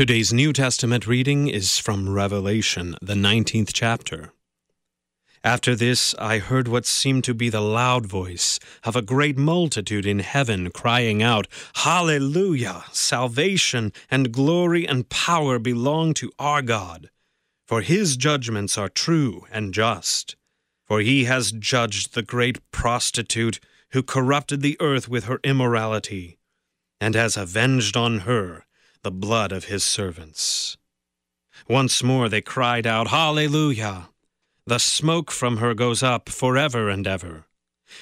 Today's New Testament reading is from Revelation, the 19th chapter. After this, I heard what seemed to be the loud voice of a great multitude in heaven crying out, Hallelujah! Salvation and glory and power belong to our God, for his judgments are true and just. For he has judged the great prostitute who corrupted the earth with her immorality, and has avenged on her the blood of his servants. Once more they cried out, Hallelujah! The smoke from her goes up forever and ever.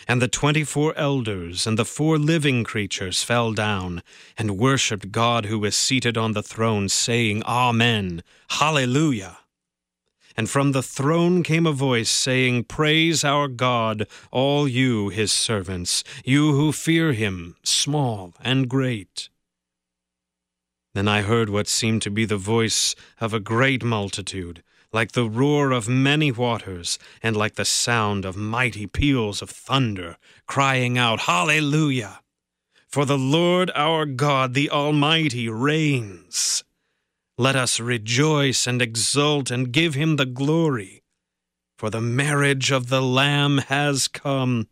And the twenty four elders and the four living creatures fell down and worshipped God who is seated on the throne, saying, Amen, Hallelujah. And from the throne came a voice saying, Praise our God, all you his servants, you who fear him, small and great. Then I heard what seemed to be the voice of a great multitude, like the roar of many waters, and like the sound of mighty peals of thunder, crying out, Hallelujah! For the Lord our God, the Almighty, reigns. Let us rejoice and exult and give him the glory. For the marriage of the Lamb has come,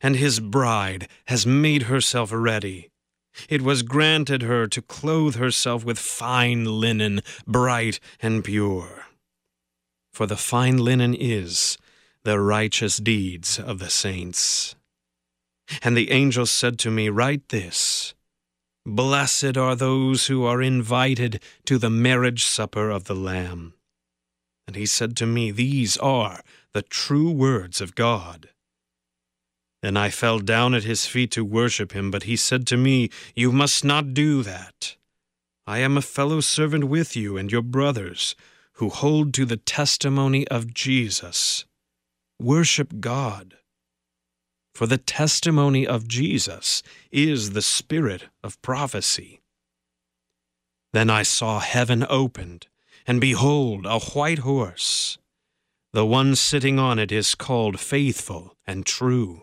and his bride has made herself ready. It was granted her to clothe herself with fine linen, bright and pure. For the fine linen is the righteous deeds of the saints. And the angel said to me, Write this Blessed are those who are invited to the marriage supper of the Lamb. And he said to me, These are the true words of God. Then I fell down at his feet to worship him, but he said to me, You must not do that. I am a fellow servant with you and your brothers, who hold to the testimony of Jesus. Worship God. For the testimony of Jesus is the spirit of prophecy. Then I saw heaven opened, and behold, a white horse. The one sitting on it is called Faithful and True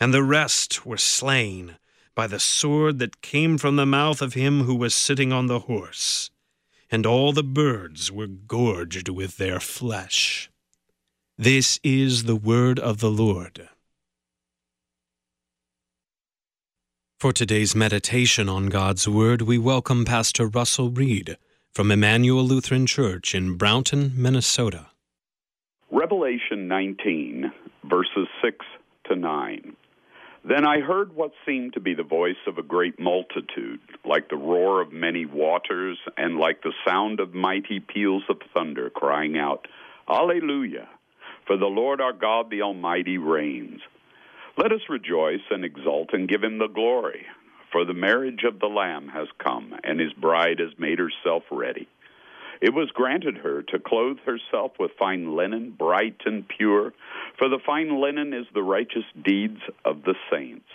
and the rest were slain by the sword that came from the mouth of him who was sitting on the horse, and all the birds were gorged with their flesh. This is the word of the Lord. For today's meditation on God's Word, we welcome Pastor Russell Reed from Emmanuel Lutheran Church in Brownton, Minnesota. Revelation 19, verses 6 to 9. Then I heard what seemed to be the voice of a great multitude, like the roar of many waters, and like the sound of mighty peals of thunder, crying out, Alleluia! For the Lord our God, the Almighty, reigns. Let us rejoice and exult and give him the glory. For the marriage of the Lamb has come, and his bride has made herself ready. It was granted her to clothe herself with fine linen, bright and pure, for the fine linen is the righteous deeds of the saints.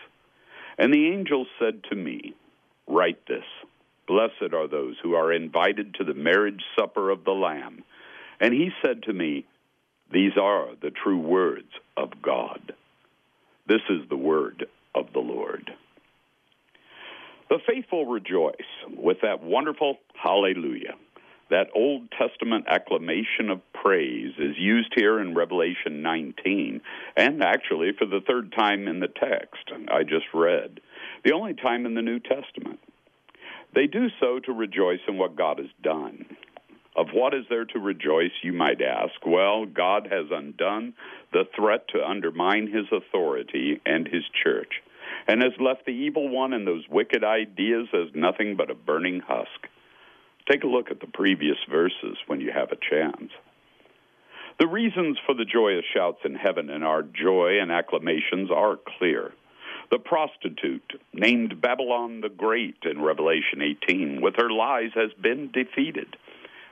And the angel said to me, Write this Blessed are those who are invited to the marriage supper of the Lamb. And he said to me, These are the true words of God. This is the word of the Lord. The faithful rejoice with that wonderful hallelujah. That Old Testament acclamation of praise is used here in Revelation 19, and actually for the third time in the text I just read, the only time in the New Testament. They do so to rejoice in what God has done. Of what is there to rejoice, you might ask? Well, God has undone the threat to undermine his authority and his church, and has left the evil one and those wicked ideas as nothing but a burning husk. Take a look at the previous verses when you have a chance. The reasons for the joyous shouts in heaven and our joy and acclamations are clear. The prostitute, named Babylon the Great in Revelation 18, with her lies has been defeated.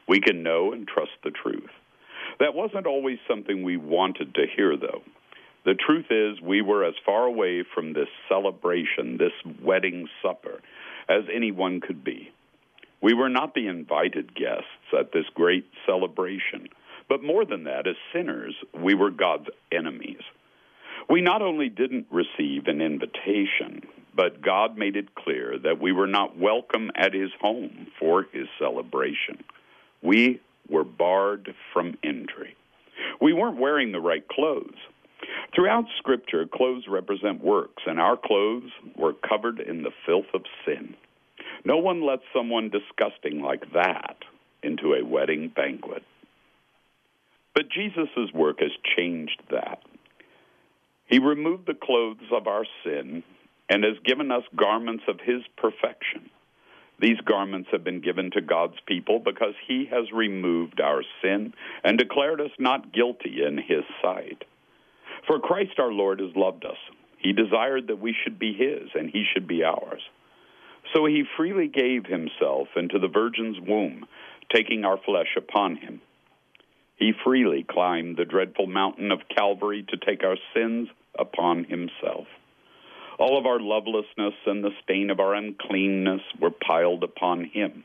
We can know and trust the truth. That wasn't always something we wanted to hear, though. The truth is, we were as far away from this celebration, this wedding supper, as anyone could be. We were not the invited guests at this great celebration, but more than that, as sinners, we were God's enemies. We not only didn't receive an invitation, but God made it clear that we were not welcome at his home for his celebration. We were barred from entry. We weren't wearing the right clothes. Throughout Scripture, clothes represent works, and our clothes were covered in the filth of sin. No one lets someone disgusting like that into a wedding banquet. But Jesus' work has changed that. He removed the clothes of our sin and has given us garments of His perfection. These garments have been given to God's people because He has removed our sin and declared us not guilty in His sight. For Christ our Lord has loved us. He desired that we should be His and He should be ours. So He freely gave Himself into the Virgin's womb, taking our flesh upon Him. He freely climbed the dreadful mountain of Calvary to take our sins upon himself. All of our lovelessness and the stain of our uncleanness were piled upon him.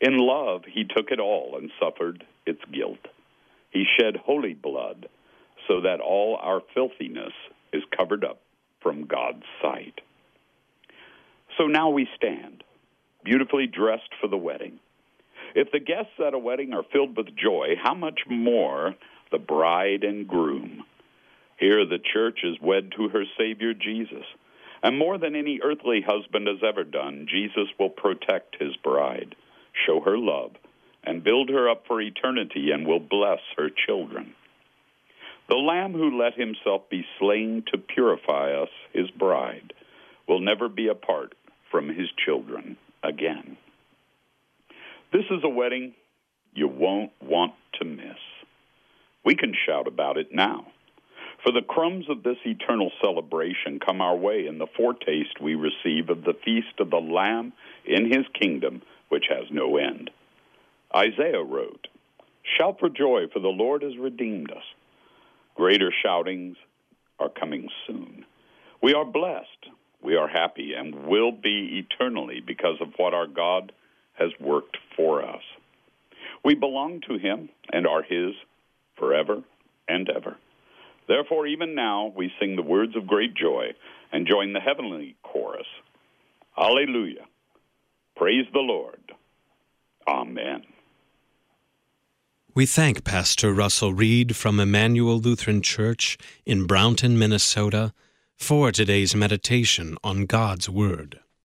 In love, he took it all and suffered its guilt. He shed holy blood so that all our filthiness is covered up from God's sight. So now we stand, beautifully dressed for the wedding. If the guests at a wedding are filled with joy, how much more the bride and groom? Here, the church is wed to her Savior Jesus. And more than any earthly husband has ever done, Jesus will protect his bride, show her love, and build her up for eternity, and will bless her children. The Lamb who let himself be slain to purify us, his bride, will never be apart from his children again. This is a wedding you won't want to miss. We can shout about it now. For the crumbs of this eternal celebration come our way in the foretaste we receive of the feast of the Lamb in his kingdom, which has no end. Isaiah wrote, Shout for joy, for the Lord has redeemed us. Greater shoutings are coming soon. We are blessed, we are happy, and will be eternally because of what our God has worked for us. We belong to him and are his forever and ever. Therefore, even now, we sing the words of great joy and join the heavenly chorus. Alleluia. Praise the Lord. Amen. We thank Pastor Russell Reed from Emmanuel Lutheran Church in Brownton, Minnesota, for today's meditation on God's Word.